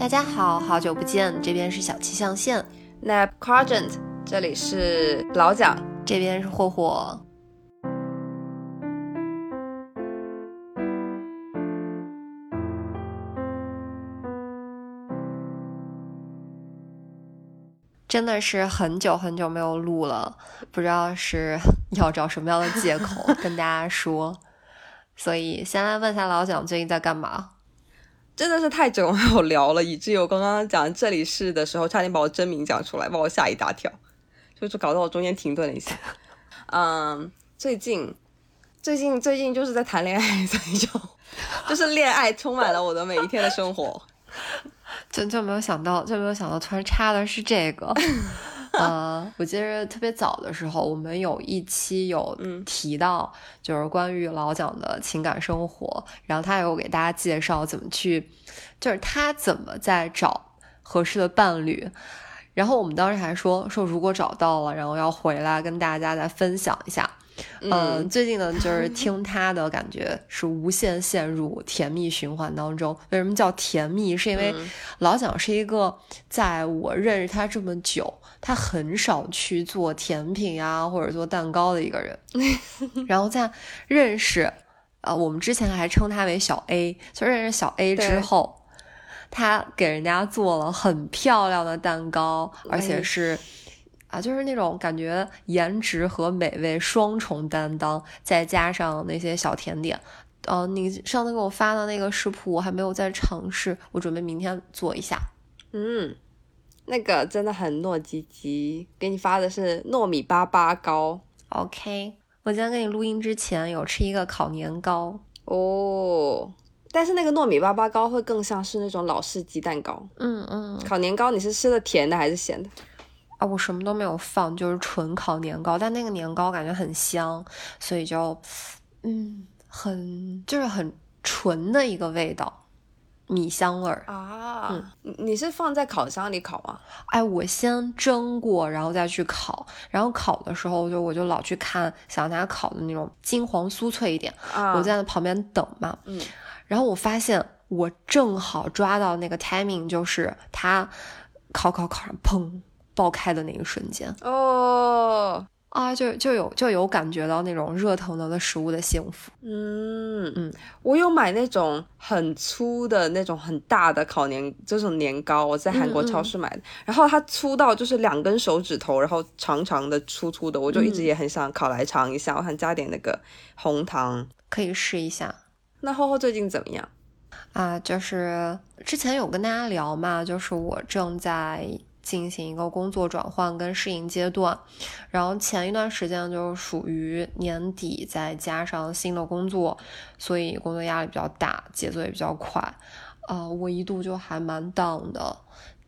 大家好，好久不见，这边是小七象限，Nap Quadrant，这里是老蒋，这边是霍霍。真的是很久很久没有录了，不知道是要找什么样的借口跟大家说，所以先来问下老蒋最近在干嘛。真的是太久没有聊了，以至于我刚刚讲这里是的时候，差点把我真名讲出来，把我吓一大跳，就是搞到我中间停顿了一下。嗯，最近最近最近就是在谈恋爱，所以就就是恋爱充满了我的每一天的生活。就就没有想到，就没有想到，突然插的是这个。呃，我记得特别早的时候，我们有一期有提到，就是关于老蒋的情感生活，然后他有给大家介绍怎么去，就是他怎么在找合适的伴侣。然后我们当时还说说，如果找到了，然后要回来跟大家再分享一下。嗯，最近呢，就是 听他的感觉是无限陷入甜蜜循环当中。为什么叫甜蜜？是因为老蒋是一个在我认识他这么久，他很少去做甜品啊或者做蛋糕的一个人。然后在认识，呃，我们之前还称他为小 A，就认识小 A 之后，他给人家做了很漂亮的蛋糕，而且是。啊，就是那种感觉，颜值和美味双重担当，再加上那些小甜点。呃，你上次给我发的那个食谱，我还没有在尝试，我准备明天做一下。嗯，那个真的很糯叽叽，给你发的是糯米粑粑糕。OK，我今天跟你录音之前有吃一个烤年糕哦，但是那个糯米粑粑糕会更像是那种老式鸡蛋糕。嗯嗯，烤年糕你是吃的甜的还是咸的？啊，我什么都没有放，就是纯烤年糕，但那个年糕感觉很香，所以就，嗯，很就是很纯的一个味道，米香味儿啊。嗯，你是放在烤箱里烤吗？哎，我先蒸过，然后再去烤，然后烤的时候就我就老去看，想让它烤的那种金黄酥脆一点，我在那旁边等嘛。嗯，然后我发现我正好抓到那个 timing，就是它烤烤烤上砰。爆开的那一瞬间哦啊，就就有就有感觉到那种热腾腾的食物的幸福。嗯嗯，我有买那种很粗的那种很大的烤年，这种年糕，我在韩国超市买的。然后它粗到就是两根手指头，然后长长的、粗粗的，我就一直也很想烤来尝一下。我想加点那个红糖，可以试一下。那厚厚最近怎么样啊？就是之前有跟大家聊嘛，就是我正在。进行一个工作转换跟适应阶段，然后前一段时间就是属于年底，再加上新的工作，所以工作压力比较大，节奏也比较快，啊，我一度就还蛮 down 的。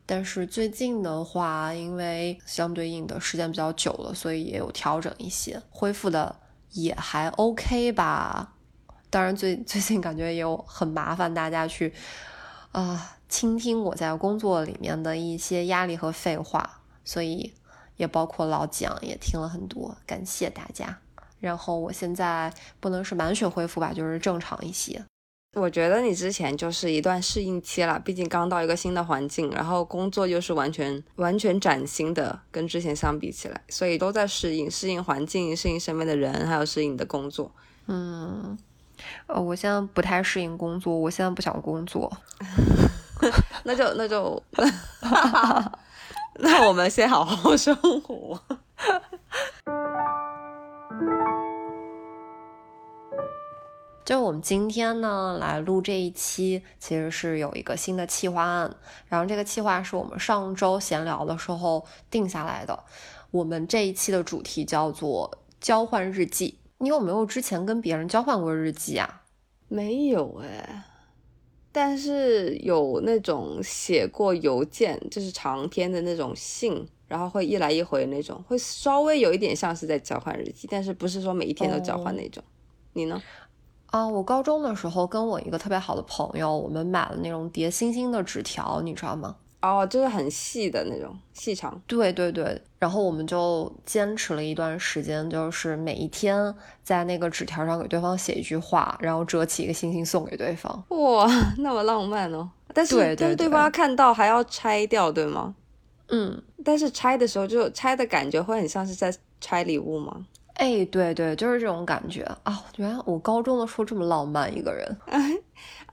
但是最近的话，因为相对应的时间比较久了，所以也有调整一些，恢复的也还 OK 吧。当然最 最近感觉也有很麻烦大家去。啊，倾听我在工作里面的一些压力和废话，所以也包括老蒋也听了很多，感谢大家。然后我现在不能是满血恢复吧，就是正常一些。我觉得你之前就是一段适应期了，毕竟刚到一个新的环境，然后工作又是完全完全崭新的，跟之前相比起来，所以都在适应，适应环境，适应身边的人，还有适应你的工作。嗯。呃，我现在不太适应工作，我现在不想工作。那就那就，那我们先好好生活。就我们今天呢来录这一期，其实是有一个新的企划案，然后这个企划是我们上周闲聊的时候定下来的。我们这一期的主题叫做交换日记。你有没有之前跟别人交换过日记啊？没有哎，但是有那种写过邮件，就是长篇的那种信，然后会一来一回那种，会稍微有一点像是在交换日记，但是不是说每一天都交换那种。你呢？啊，我高中的时候跟我一个特别好的朋友，我们买了那种叠星星的纸条，你知道吗？哦，就是很细的那种细长，对对对。然后我们就坚持了一段时间，就是每一天在那个纸条上给对方写一句话，然后折起一个星星送给对方。哇，那么浪漫哦！但是但是对方看到还要拆掉，对吗？嗯，但是拆的时候就拆的感觉会很像是在拆礼物吗？哎，对对，就是这种感觉啊！原来我高中的时候这么浪漫一个人。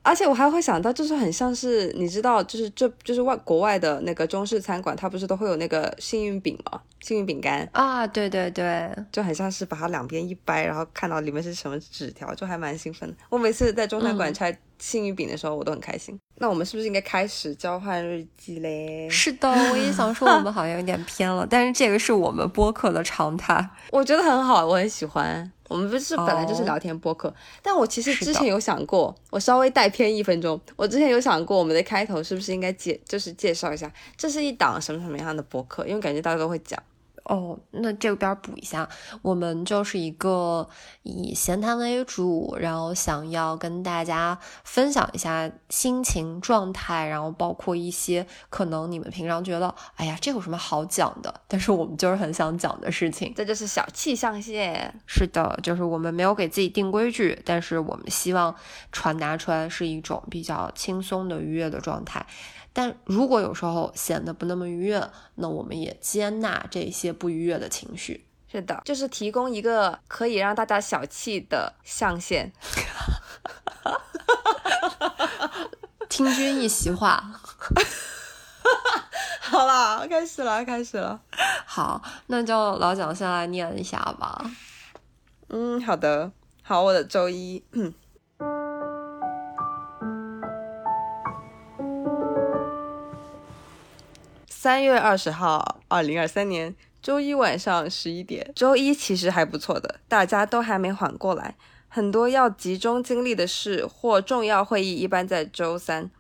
而且我还会想到，就是很像是你知道，就是这就是外国外的那个中式餐馆，它不是都会有那个幸运饼吗？幸运饼干啊，对对对，就很像是把它两边一掰，然后看到里面是什么纸条，就还蛮兴奋的。我每次在中餐馆拆幸运饼的时候，我都很开心。那我们是不是应该开始交换日记嘞？是的，我也想说，我们好像有点偏了，但是这个是我们播客的常态，我觉得很好，我很喜欢。我们不是本来就是聊天播客，但我其实之前有想过，我稍微带偏一分钟。我之前有想过，我们的开头是不是应该介，就是介绍一下，这是一档什么什么样的播客，因为感觉大家都会讲。哦，那这边补一下，我们就是一个以闲谈为主，然后想要跟大家分享一下心情状态，然后包括一些可能你们平常觉得，哎呀，这有什么好讲的？但是我们就是很想讲的事情，这就是小气象线。是的，就是我们没有给自己定规矩，但是我们希望传达出来是一种比较轻松的愉悦的状态。但如果有时候显得不那么愉悦，那我们也接纳这些不愉悦的情绪。是的，就是提供一个可以让大家小气的象限。听君一席话。好了，开始了，开始了。好，那就老蒋先来念一下吧。嗯，好的。好，我的周一。三月二十号，二零二三年周一晚上十一点。周一其实还不错的，大家都还没缓过来，很多要集中精力的事或重要会议一般在周三。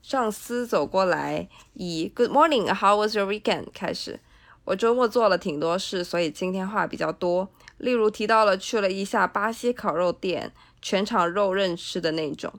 上司走过来，以 “Good morning, how was your weekend” 开始。我周末做了挺多事，所以今天话比较多。例如提到了去了一下巴西烤肉店，全场肉任吃的那种。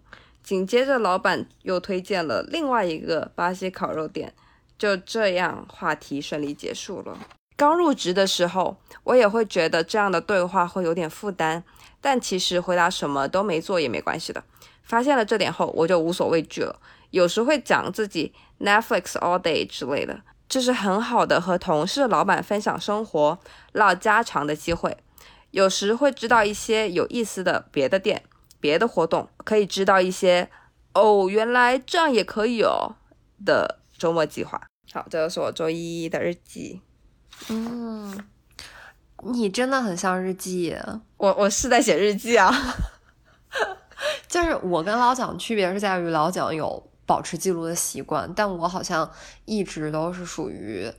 紧接着老板又推荐了另外一个巴西烤肉店。就这样，话题顺利结束了。刚入职的时候，我也会觉得这样的对话会有点负担，但其实回答什么都没做也没关系的。发现了这点后，我就无所畏惧了。有时会讲自己 Netflix all day 之类的，这是很好的和同事、老板分享生活、唠家常的机会。有时会知道一些有意思的别的店、别的活动，可以知道一些哦，原来这样也可以哦的周末计划。好，这就是我周一的日记。嗯，你真的很像日记。我我是在写日记啊。就是我跟老蒋区别是在于老蒋有保持记录的习惯，但我好像一直都是属于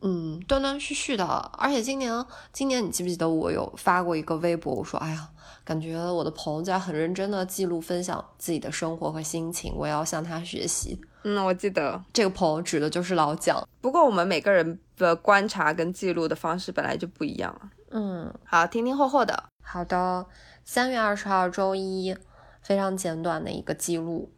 嗯断断续续的。而且今年今年你记不记得我有发过一个微博，我说哎呀，感觉我的朋友在很认真的记录分享自己的生活和心情，我要向他学习。嗯，我记得这个朋友指的就是老蒋。不过我们每个人的观察跟记录的方式本来就不一样啊。嗯，好，听听厚厚的。好的，三月二十号周一，非常简短的一个记录。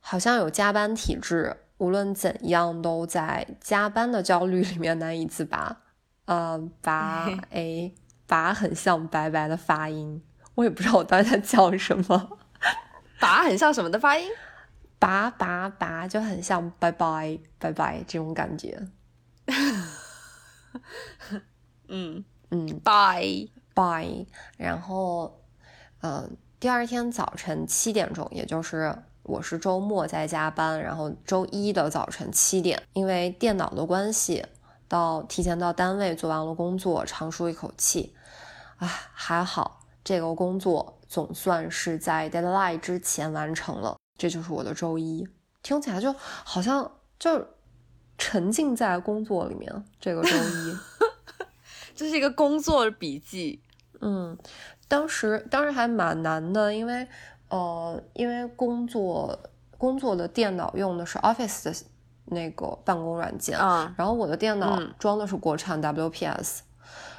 好像有加班体质，无论怎样都在加班的焦虑里面难以自拔。呃，拔，哎，拔很像白白的发音，我也不知道我到底在叫什么。拔很像什么的发音？拔拔拔就很像拜拜拜拜这种感觉，嗯。嗯。拜。拜，然后呃，第二天早晨七点钟，也就是我是周末在加班，然后周一的早晨七点，因为电脑的关系，到提前到单位做完了工作，长舒一口气，啊，还好这个工作总算是在 deadline 之前完成了。这就是我的周一，听起来就好像就沉浸在工作里面。这个周一，这是一个工作笔记。嗯，当时当时还蛮难的，因为呃，因为工作工作的电脑用的是 Office 的那个办公软件啊，然后我的电脑装的是国产 WPS，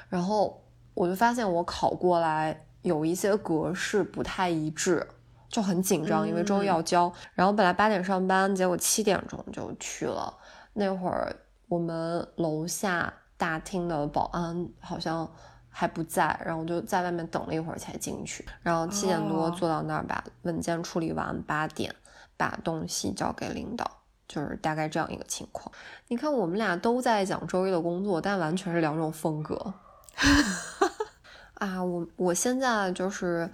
然后我就发现我考过来有一些格式不太一致。就很紧张，因为周一要交。然后本来八点上班，结果七点钟就去了。那会儿我们楼下大厅的保安好像还不在，然后我就在外面等了一会儿才进去。然后七点多坐到那儿把文件处理完，八点把东西交给领导，就是大概这样一个情况。你看，我们俩都在讲周一的工作，但完全是两种风格。啊，我我现在就是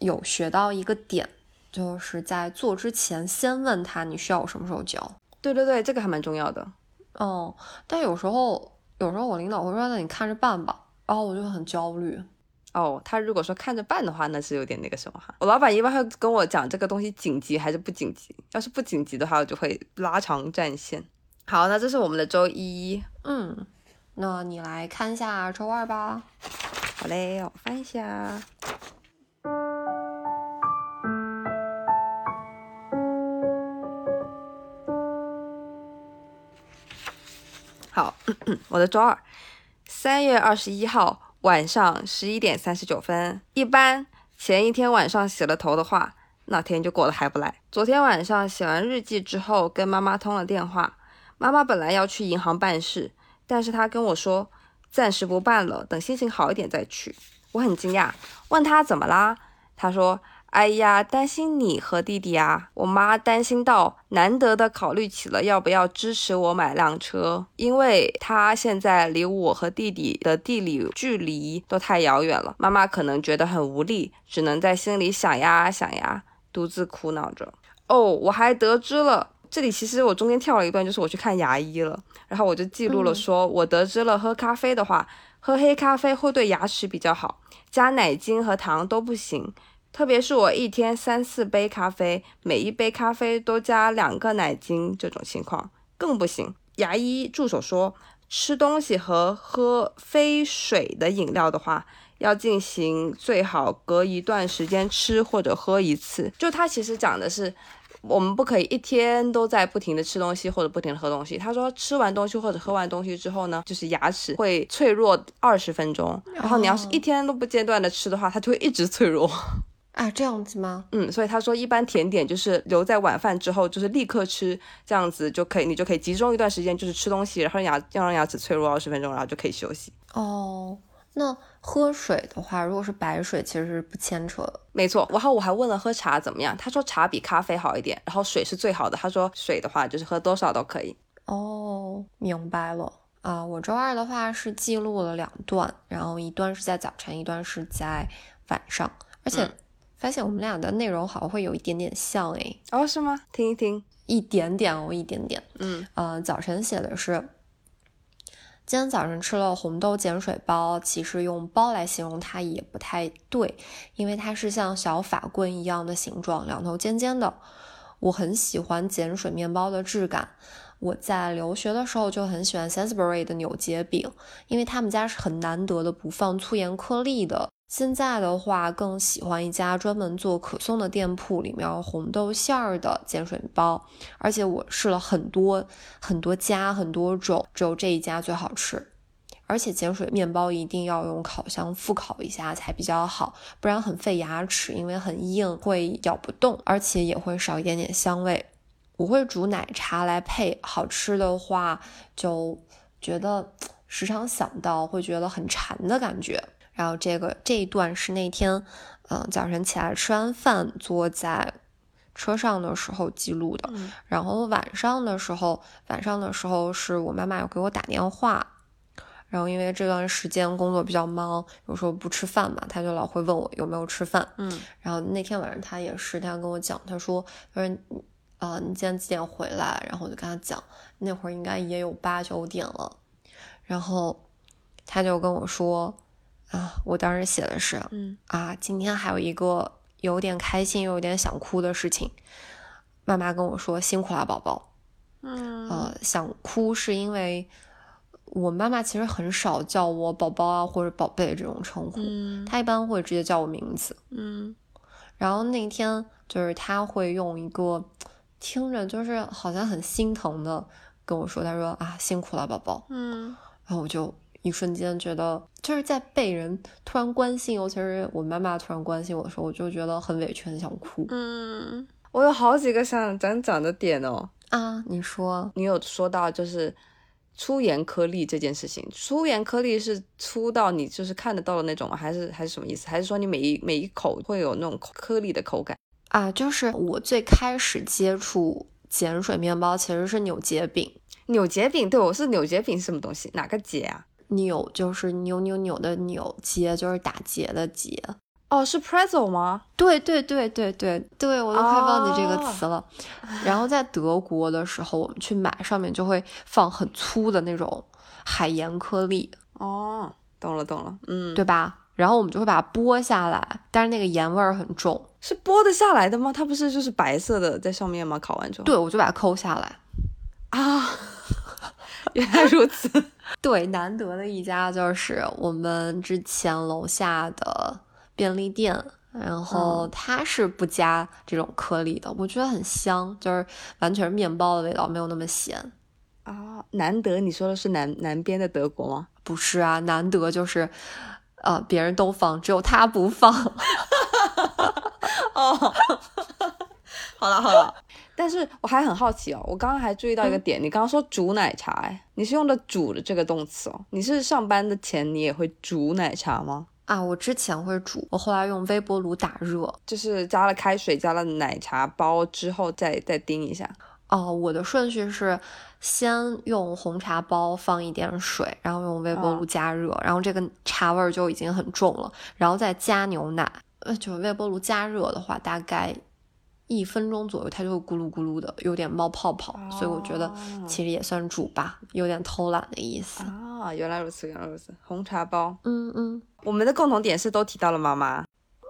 有学到一个点，就是在做之前先问他你需要我什么时候交。对对对，这个还蛮重要的。哦，但有时候有时候我领导会说那你看着办吧，然后我就很焦虑。哦，他如果说看着办的话，那是有点那个什么哈。我老板一般会跟我讲这个东西紧急还是不紧急，要是不紧急的话，我就会拉长战线。好，那这是我们的周一，嗯，那你来看一下周二吧。好嘞，我翻一下。好，我的周二，三月二十一号晚上十一点三十九分。一般前一天晚上洗了头的话，那天就过得还不赖。昨天晚上写完日记之后，跟妈妈通了电话。妈妈本来要去银行办事，但是她跟我说暂时不办了，等心情好一点再去。我很惊讶，问她怎么啦？她说。哎呀，担心你和弟弟啊！我妈担心到难得的考虑起了要不要支持我买辆车，因为她现在离我和弟弟的地理距离都太遥远了。妈妈可能觉得很无力，只能在心里想呀想呀，独自苦恼着。哦，我还得知了，这里其实我中间跳了一段，就是我去看牙医了，然后我就记录了，说我得知了喝咖啡的话，喝黑咖啡会对牙齿比较好，加奶精和糖都不行。特别是我一天三四杯咖啡，每一杯咖啡都加两个奶精，这种情况更不行。牙医助手说，吃东西和喝非水的饮料的话，要进行最好隔一段时间吃或者喝一次。就他其实讲的是，我们不可以一天都在不停的吃东西或者不停的喝东西。他说，吃完东西或者喝完东西之后呢，就是牙齿会脆弱二十分钟，然后你要是一天都不间断的吃的话，它就会一直脆弱。啊，这样子吗？嗯，所以他说一般甜点就是留在晚饭之后，就是立刻吃，这样子就可以，你就可以集中一段时间，就是吃东西，然后牙要让牙齿脆弱二十分钟，然后就可以休息。哦，那喝水的话，如果是白水，其实是不牵扯的。没错，然后我还问了喝茶怎么样，他说茶比咖啡好一点，然后水是最好的。他说水的话就是喝多少都可以。哦，明白了啊。我周二的话是记录了两段，然后一段是在早晨，一段是在晚上，而且。发现我们俩的内容好像会有一点点像诶。哦，是吗？听一听，一点点哦，一点点。嗯，呃，早晨写的是，今天早上吃了红豆碱水包，其实用包来形容它也不太对，因为它是像小法棍一样的形状，两头尖尖的。我很喜欢碱水面包的质感。我在留学的时候就很喜欢 Sainsbury 的扭结饼，因为他们家是很难得的不放粗盐颗粒的。现在的话，更喜欢一家专门做可颂的店铺，里面有红豆馅儿的碱水包。而且我试了很多很多家很多种，只有这一家最好吃。而且碱水面包一定要用烤箱复烤一下才比较好，不然很费牙齿，因为很硬会咬不动，而且也会少一点点香味。我会煮奶茶来配，好吃的话就觉得时常想到会觉得很馋的感觉。然后这个这一段是那天，嗯，早晨起来吃完饭坐在车上的时候记录的。然后晚上的时候，晚上的时候是我妈妈有给我打电话，然后因为这段时间工作比较忙，有时候不吃饭嘛，她就老会问我有没有吃饭。嗯，然后那天晚上她也是，她跟我讲，她说，她说。啊，你今天几点回来？然后我就跟他讲，那会儿应该也有八九点了。然后他就跟我说，啊，我当时写的是，嗯，啊，今天还有一个有点开心又有点想哭的事情。妈妈跟我说辛苦了，宝宝。嗯，呃，想哭是因为我妈妈其实很少叫我宝宝啊或者宝贝这种称呼，嗯，她一般会直接叫我名字。嗯，然后那天就是她会用一个。听着就是好像很心疼的跟我说，她说啊辛苦了宝宝，嗯，然后我就一瞬间觉得就是在被人突然关心，尤其是我妈妈突然关心我的时候，我就觉得很委屈，很想哭。嗯，我有好几个想讲讲的点哦。啊，你说，你有说到就是粗盐颗粒这件事情，粗盐颗粒是粗到你就是看得到的那种吗？还是还是什么意思？还是说你每一每一口会有那种颗粒的口感？啊，就是我最开始接触碱水面包其实是扭结饼。扭结饼，对我是扭结饼是什么东西？哪个结啊？扭就是扭扭扭的扭，结就是打结的结。哦，是 pretzel 吗？对对对对对对，我都快忘记这个词了。然后在德国的时候，我们去买，上面就会放很粗的那种海盐颗粒。哦，懂了懂了，嗯，对吧？然后我们就会把它剥下来，但是那个盐味儿很重。是剥得下来的吗？它不是就是白色的在上面吗？烤完之后。对，我就把它抠下来。啊，原来如此。对，难得的一家就是我们之前楼下的。便利店，然后它是不加这种颗粒的，我觉得很香，就是完全是面包的味道，没有那么咸啊。难得你说的是南南边的德国吗？不是啊，难得就是，呃，别人都放，只有他不放。哦，好了好了，但是我还很好奇哦，我刚刚还注意到一个点，你刚刚说煮奶茶，哎，你是用的煮的这个动词哦，你是上班的前你也会煮奶茶吗？啊，我之前会煮，我后来用微波炉打热，就是加了开水，加了奶茶包之后再再叮一下。哦，我的顺序是先用红茶包放一点水，然后用微波炉加热，然后这个茶味儿就已经很重了，然后再加牛奶。呃，就是微波炉加热的话，大概。一分钟左右，它就会咕噜咕噜的，有点冒泡泡，所以我觉得其实也算煮吧，有点偷懒的意思啊。原来如此，原来如此。红茶包，嗯嗯，我们的共同点是都提到了妈妈。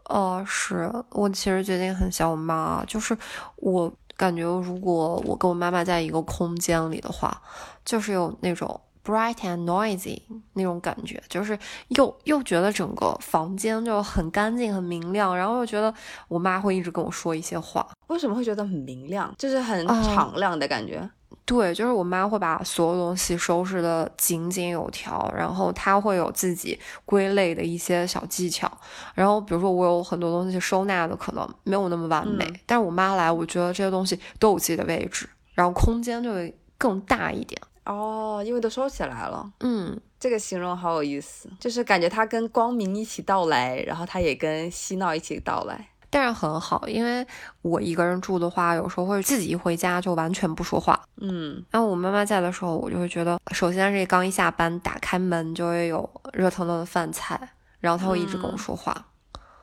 哦，是我其实最近很想我妈，就是我感觉如果我跟我妈妈在一个空间里的话，就是有那种。Bright and noisy 那种感觉，就是又又觉得整个房间就很干净、很明亮，然后又觉得我妈会一直跟我说一些话。为什么会觉得很明亮？就是很敞亮的感觉。对，就是我妈会把所有东西收拾的井井有条，然后她会有自己归类的一些小技巧。然后比如说我有很多东西收纳的可能没有那么完美，但是我妈来，我觉得这些东西都有自己的位置，然后空间就会更大一点。哦，因为都收起来了。嗯，这个形容好有意思，就是感觉它跟光明一起到来，然后它也跟嬉闹一起到来。但是很好，因为我一个人住的话，有时候会自己一回家就完全不说话。嗯，然后我妈妈在的时候，我就会觉得，首先是刚一下班，打开门就会有热腾腾的饭菜，然后她会一直跟我说话，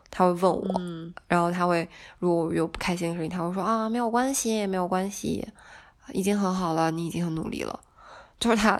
她会问我，嗯然后她会如果有不开心的事情，她会说啊，没有关系，没有关系，已经很好了，你已经很努力了。就是他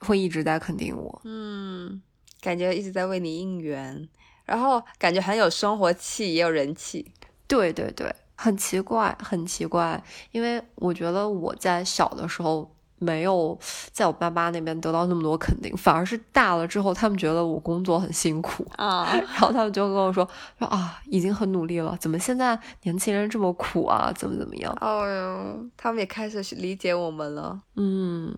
会一直在肯定我，嗯，感觉一直在为你应援，然后感觉很有生活气，也有人气。对对对，很奇怪，很奇怪，因为我觉得我在小的时候没有在我爸妈那边得到那么多肯定，反而是大了之后，他们觉得我工作很辛苦啊，然后他们就跟我说说啊，已经很努力了，怎么现在年轻人这么苦啊？怎么怎么样？哦哟，他们也开始理解我们了，嗯。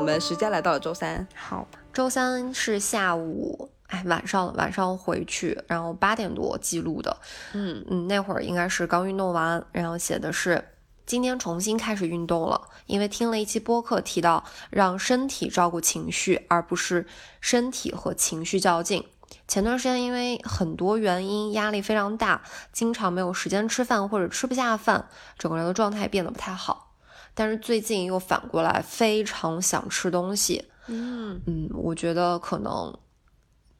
我们时间来到了周三，好，周三是下午，哎，晚上晚上回去，然后八点多记录的，嗯嗯，那会儿应该是刚运动完，然后写的是今天重新开始运动了，因为听了一期播客提到让身体照顾情绪，而不是身体和情绪较劲。前段时间因为很多原因压力非常大，经常没有时间吃饭或者吃不下饭，整个人的状态变得不太好。但是最近又反过来非常想吃东西，嗯嗯，我觉得可能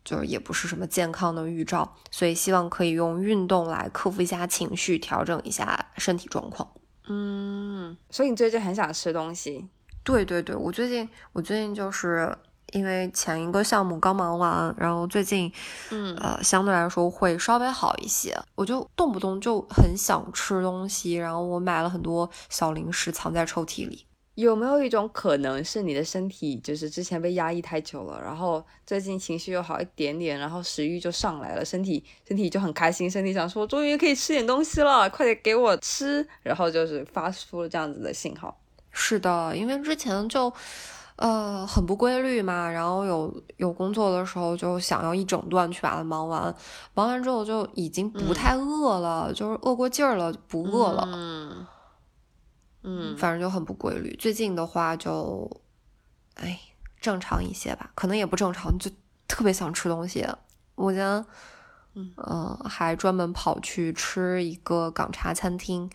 就是也不是什么健康的预兆，所以希望可以用运动来克服一下情绪，调整一下身体状况。嗯，所以你最近很想吃东西？对对对，我最近我最近就是。因为前一个项目刚忙完，然后最近，嗯，呃，相对来说会稍微好一些。我就动不动就很想吃东西，然后我买了很多小零食藏在抽屉里。有没有一种可能是你的身体就是之前被压抑太久了，然后最近情绪又好一点点，然后食欲就上来了，身体身体就很开心，身体想说终于可以吃点东西了，快点给我吃，然后就是发出了这样子的信号。是的，因为之前就。呃，很不规律嘛，然后有有工作的时候就想要一整段去把它忙完，忙完之后就已经不太饿了，就是饿过劲儿了，不饿了。嗯，嗯，反正就很不规律。最近的话就，哎，正常一些吧，可能也不正常，就特别想吃东西。我今天，嗯，还专门跑去吃一个港茶餐厅，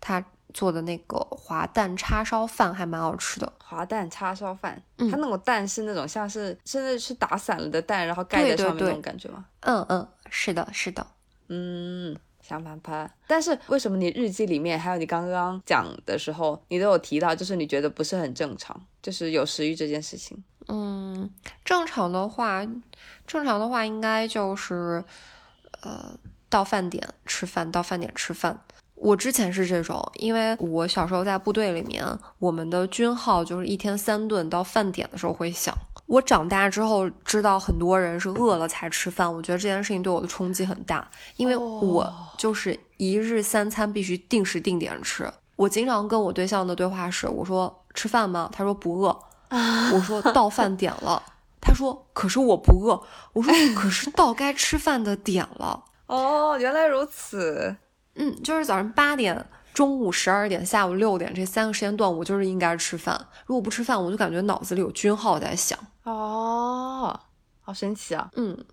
他做的那个滑蛋叉烧饭还蛮好吃的。滑蛋叉烧饭，它那种蛋是那种像是甚至是打散了的蛋，然后盖在上面那种感觉吗？嗯嗯，是的，是的。嗯，香喷喷。但是为什么你日记里面还有你刚刚讲的时候，你都有提到，就是你觉得不是很正常，就是有食欲这件事情？嗯，正常的话，正常的话应该就是，呃，到饭点吃饭，到饭点吃饭。我之前是这种，因为我小时候在部队里面，我们的军号就是一天三顿，到饭点的时候会响。我长大之后知道很多人是饿了才吃饭，我觉得这件事情对我的冲击很大，因为我就是一日三餐必须定时定点吃。我经常跟我对象的对话是，我说吃饭吗？他说不饿。我说到饭点了，他说可是我不饿。我说可是到该吃饭的点了。哦，原来如此。嗯，就是早上八点、中午十二点、下午六点这三个时间段，我就是应该吃饭。如果不吃饭，我就感觉脑子里有军号在响。哦，好神奇啊！嗯。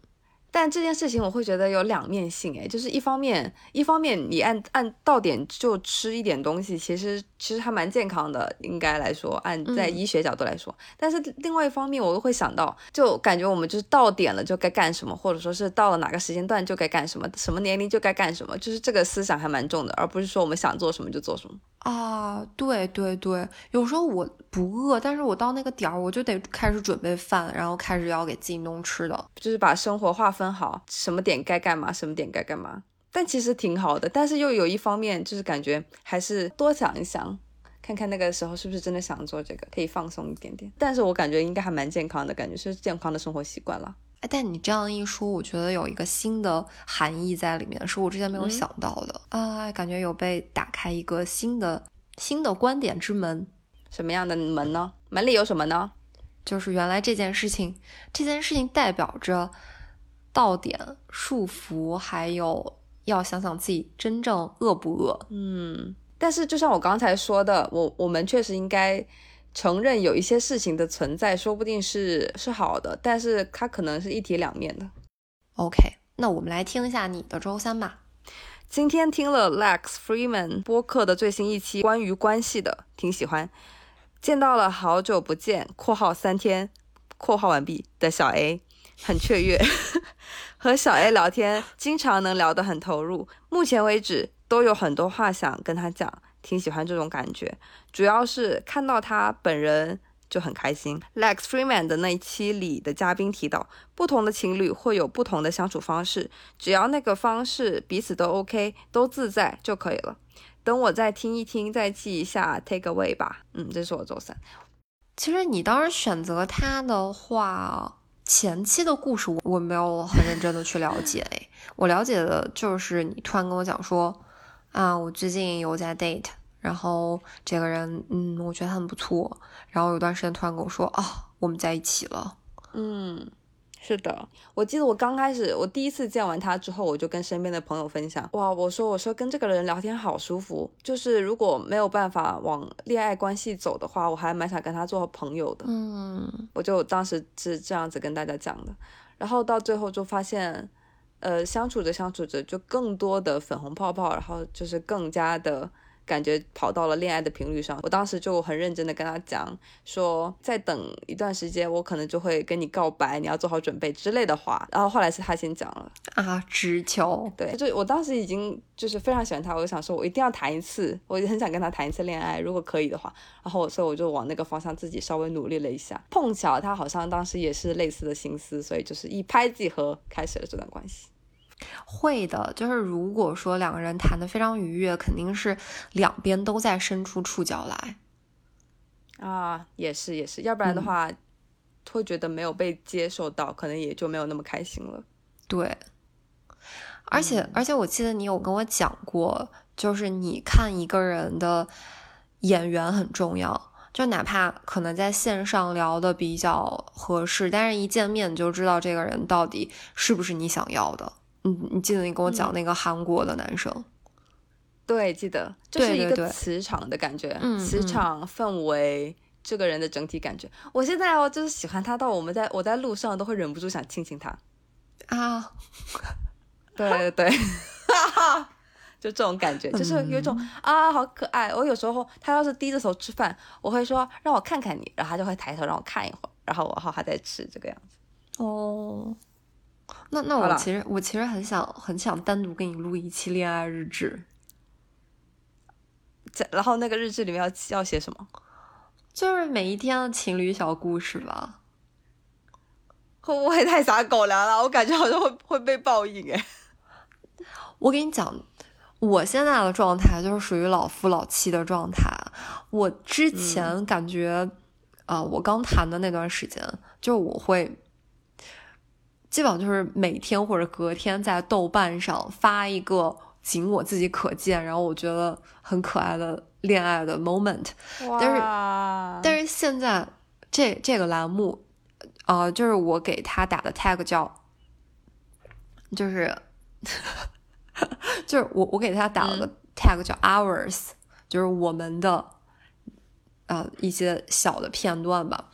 但这件事情我会觉得有两面性，哎，就是一方面，一方面你按按到点就吃一点东西，其实其实还蛮健康的，应该来说，按在医学角度来说。但是另外一方面，我又会想到，就感觉我们就是到点了就该干什么，或者说是到了哪个时间段就该干什么，什么年龄就该干什么，就是这个思想还蛮重的，而不是说我们想做什么就做什么。啊，对对对，有时候我不饿，但是我到那个点儿，我就得开始准备饭，然后开始要给自己弄吃的，就是把生活划分好，什么点该干嘛，什么点该干嘛。但其实挺好的，但是又有一方面就是感觉还是多想一想，看看那个时候是不是真的想做这个，可以放松一点点。但是我感觉应该还蛮健康的，感觉是健康的生活习惯了。哎但你这样一说，我觉得有一个新的含义在里面，是我之前没有想到的啊，感觉有被打开一个新的新的观点之门。什么样的门呢？门里有什么呢？就是原来这件事情，这件事情代表着到点束缚，还有要想想自己真正饿不饿。嗯，但是就像我刚才说的，我我们确实应该。承认有一些事情的存在，说不定是是好的，但是它可能是一体两面的。OK，那我们来听一下你的周三吧。今天听了 Lex Freeman 播客的最新一期关于关系的，挺喜欢。见到了好久不见（括号三天，括号完毕）的小 A，很雀跃。和小 A 聊天，经常能聊得很投入。目前为止，都有很多话想跟他讲。挺喜欢这种感觉，主要是看到他本人就很开心。Lex Freeman 的那一期里的嘉宾提到，不同的情侣会有不同的相处方式，只要那个方式彼此都 OK，都自在就可以了。等我再听一听，再记一下 Take Away 吧。嗯，这是我周三。其实你当时选择他的话，前期的故事我我没有很认真的去了解。诶，我了解的就是你突然跟我讲说。啊，我最近有在 date，然后这个人，嗯，我觉得他很不错。然后有段时间突然跟我说，啊，我们在一起了。嗯，是的，我记得我刚开始，我第一次见完他之后，我就跟身边的朋友分享，哇，我说，我说跟这个人聊天好舒服，就是如果没有办法往恋爱关系走的话，我还蛮想跟他做朋友的。嗯，我就当时是这样子跟大家讲的，然后到最后就发现。呃，相处着相处着，就更多的粉红泡泡，然后就是更加的感觉跑到了恋爱的频率上。我当时就很认真的跟他讲说，再等一段时间，我可能就会跟你告白，你要做好准备之类的话。然后后来是他先讲了啊，直球。对，就我当时已经就是非常喜欢他，我就想说我一定要谈一次，我很想跟他谈一次恋爱，如果可以的话。然后所以我就往那个方向自己稍微努力了一下。碰巧他好像当时也是类似的心思，所以就是一拍即合，开始了这段关系。会的，就是如果说两个人谈的非常愉悦，肯定是两边都在伸出触角来啊，也是也是，要不然的话会觉得没有被接受到，可能也就没有那么开心了。对，而且而且我记得你有跟我讲过，就是你看一个人的眼缘很重要，就哪怕可能在线上聊的比较合适，但是一见面你就知道这个人到底是不是你想要的。嗯，你记得你跟我讲那个韩国的男生？对，记得，就是一个磁场的感觉，磁场氛围，这个人的整体感觉。我现在哦，就是喜欢他到我们在我在路上都会忍不住想亲亲他。啊，对 对对，就这种感觉，就是有一种啊，好可爱。我有时候他要是低着头吃饭，我会说让我看看你，然后他就会抬头让我看一会儿，然后我好还在吃这个样子。哦，那那我其实我其实很想很想单独给你录一期恋爱日志。然后那个日志里面要要写什么？就是每一天的情侣小故事吧。会不会太撒狗粮了？我感觉好像会会被报应哎。我给你讲，我现在的状态就是属于老夫老妻的状态。我之前感觉啊，我刚谈的那段时间，就是我会基本上就是每天或者隔天在豆瓣上发一个。仅我自己可见，然后我觉得很可爱的恋爱的 moment，但是但是现在这这个栏目，呃，就是我给他打的 tag 叫，就是 就是我我给他打了个 tag 叫 ours，就是我们的呃一些小的片段吧，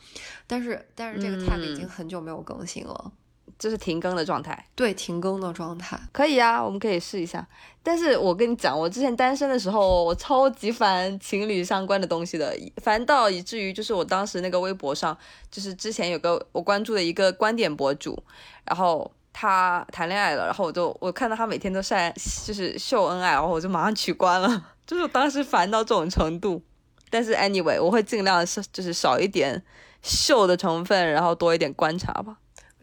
但是但是这个 tag 已经很久没有更新了。这是停更的状态，对，停更的状态可以啊，我们可以试一下。但是我跟你讲，我之前单身的时候，我超级烦情侣相关的东西的，烦到以至于就是我当时那个微博上，就是之前有个我关注的一个观点博主，然后他谈恋爱了，然后我就我看到他每天都晒就是秀恩爱，然后我就马上取关了，就是我当时烦到这种程度。但是 anyway，我会尽量是就是少一点秀的成分，然后多一点观察吧。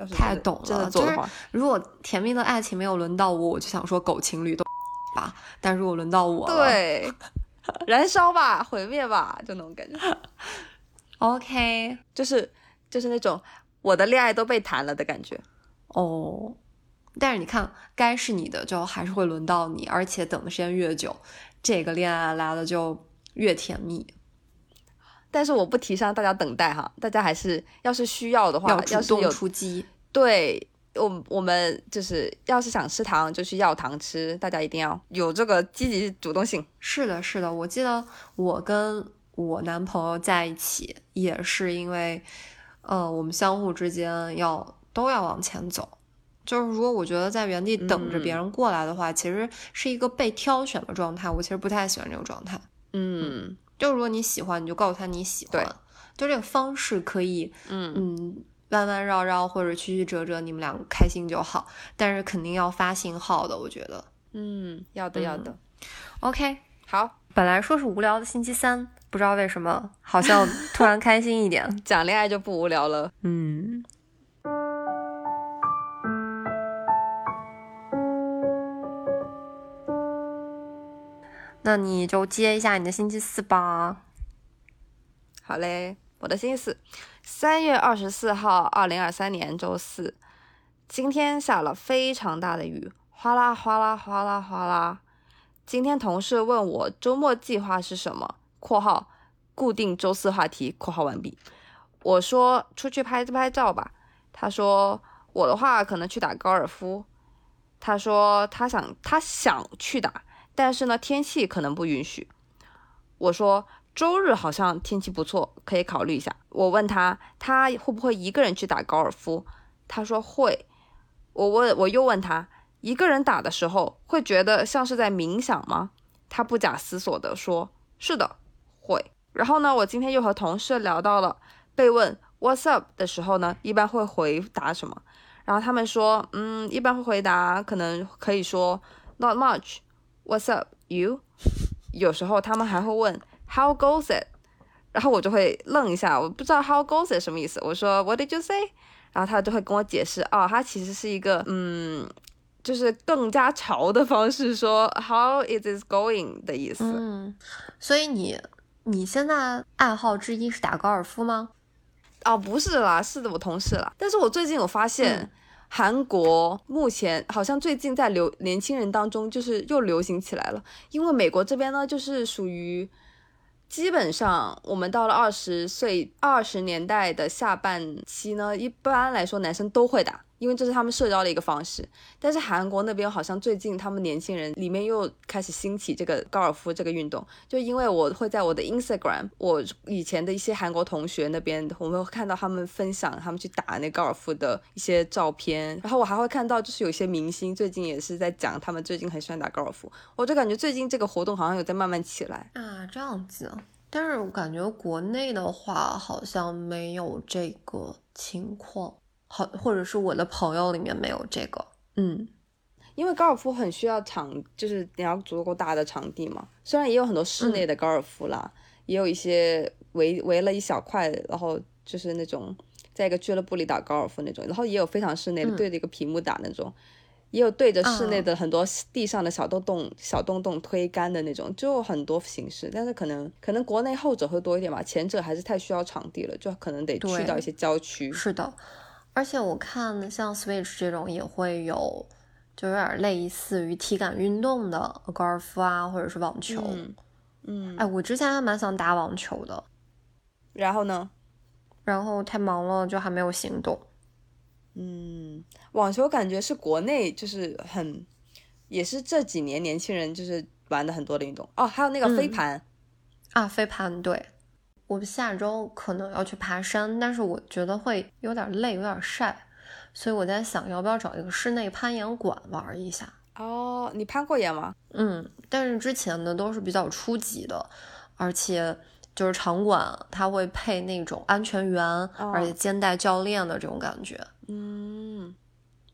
太懂了，就是如果甜蜜的爱情没有轮到我，我就想说狗情侣都 吧。但如果轮到我，对，燃烧吧，毁灭吧，就那种感觉。OK，就是就是那种我的恋爱都被谈了的感觉。哦，但是你看，该是你的就还是会轮到你，而且等的时间越久，这个恋爱来的就越甜蜜。但是我不提倡大家等待哈，大家还是要是需要的话，要主动出击。对我，我们就是要是想吃糖，就去要糖吃。大家一定要有这个积极主动性。是的，是的。我记得我跟我男朋友在一起，也是因为，呃，我们相互之间要都要往前走。就是如果我觉得在原地等着别人过来的话，其实是一个被挑选的状态。我其实不太喜欢这种状态。嗯。就如果你喜欢，你就告诉他你喜欢。就这个方式可以，嗯嗯，弯弯绕绕或者曲曲折折，你们两个开心就好。但是肯定要发信号的，我觉得。嗯，要的要的。OK，好。本来说是无聊的星期三，不知道为什么，好像突然开心一点。讲恋爱就不无聊了。嗯。那你就接一下你的星期四吧。好嘞，我的星期四，三月二十四号，二零二三年周四，今天下了非常大的雨，哗啦哗啦哗啦哗啦。今天同事问我周末计划是什么（括号固定周四话题）（括号完毕）。我说出去拍拍照吧。他说我的话可能去打高尔夫。他说他想他想去打。但是呢，天气可能不允许。我说周日好像天气不错，可以考虑一下。我问他，他会不会一个人去打高尔夫？他说会。我问，我又问他，一个人打的时候会觉得像是在冥想吗？他不假思索的说，是的，会。然后呢，我今天又和同事聊到了被问 What's up 的时候呢，一般会回答什么？然后他们说，嗯，一般会回答，可能可以说 Not much。What's up, you？有时候他们还会问 How goes it？然后我就会愣一下，我不知道 How goes it 什么意思。我说 What did you say？然后他就会跟我解释，哦，他其实是一个嗯，就是更加潮的方式说 How is it going 的意思。嗯，所以你你现在爱好之一是打高尔夫吗？哦，不是啦，是的，我同事啦。但是我最近有发现。韩国目前好像最近在流年轻人当中就是又流行起来了，因为美国这边呢就是属于基本上我们到了二十岁二十年代的下半期呢，一般来说男生都会打，因为这是他们社交的一个方式。但是韩国那边好像最近他们年轻人里面又开始兴起这个高尔夫这个运动，就因为我会在我的 Instagram，我以前的一些韩国同学那边，我们会看到他们分享他们去打那高尔夫的一些照片，然后我还会看到就是有些明星最近也是在讲他们最近很喜欢打高尔夫，我就感觉最近这个活动好像有在慢慢起来啊，这样子。但是我感觉国内的话好像没有这个情况，好，或者是我的朋友里面没有这个，嗯，因为高尔夫很需要场，就是你要足够大的场地嘛。虽然也有很多室内的高尔夫啦，也有一些围围了一小块，然后就是那种在一个俱乐部里打高尔夫那种，然后也有非常室内的对着一个屏幕打那种。也有对着室内的很多地上的小洞洞、小洞洞推杆的那种，就很多形式。但是可能可能国内后者会多一点吧，前者还是太需要场地了，就可能得去到一些郊区。是的，而且我看像 Switch 这种也会有，就有点类似于体感运动的高尔夫啊，或者是网球。嗯，哎，我之前还蛮想打网球的，然后呢？然后太忙了，就还没有行动。嗯，网球感觉是国内就是很，也是这几年年轻人就是玩的很多的运动哦。还有那个飞盘啊，飞盘对。我们下周可能要去爬山，但是我觉得会有点累，有点晒，所以我在想要不要找一个室内攀岩馆玩一下。哦，你攀过岩吗？嗯，但是之前的都是比较初级的，而且。就是场馆，它会配那种安全员，而且兼带教练的这种感觉。嗯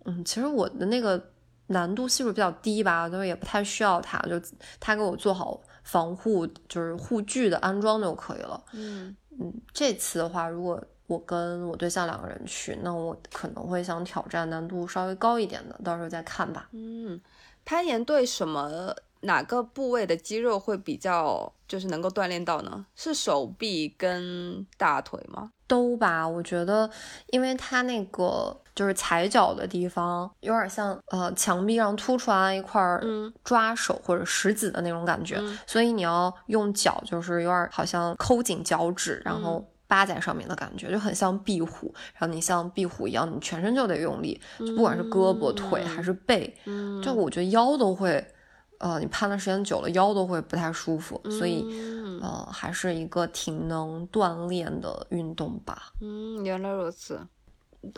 嗯，其实我的那个难度系数比较低吧，就是也不太需要他，就他给我做好防护，就是护具的安装就可以了。嗯嗯，这次的话，如果我跟我对象两个人去，那我可能会想挑战难度稍微高一点的，到时候再看吧。嗯，攀岩对什么？哪个部位的肌肉会比较就是能够锻炼到呢？是手臂跟大腿吗？都吧，我觉得，因为它那个就是踩脚的地方，有点像呃墙壁上凸出来一块抓手或者食指的那种感觉，所以你要用脚，就是有点好像抠紧脚趾，然后扒在上面的感觉，就很像壁虎。然后你像壁虎一样，你全身就得用力，就不管是胳膊、腿还是背，就我觉得腰都会。呃，你攀的时间久了，腰都会不太舒服，所以，呃，还是一个挺能锻炼的运动吧。嗯，原来如此。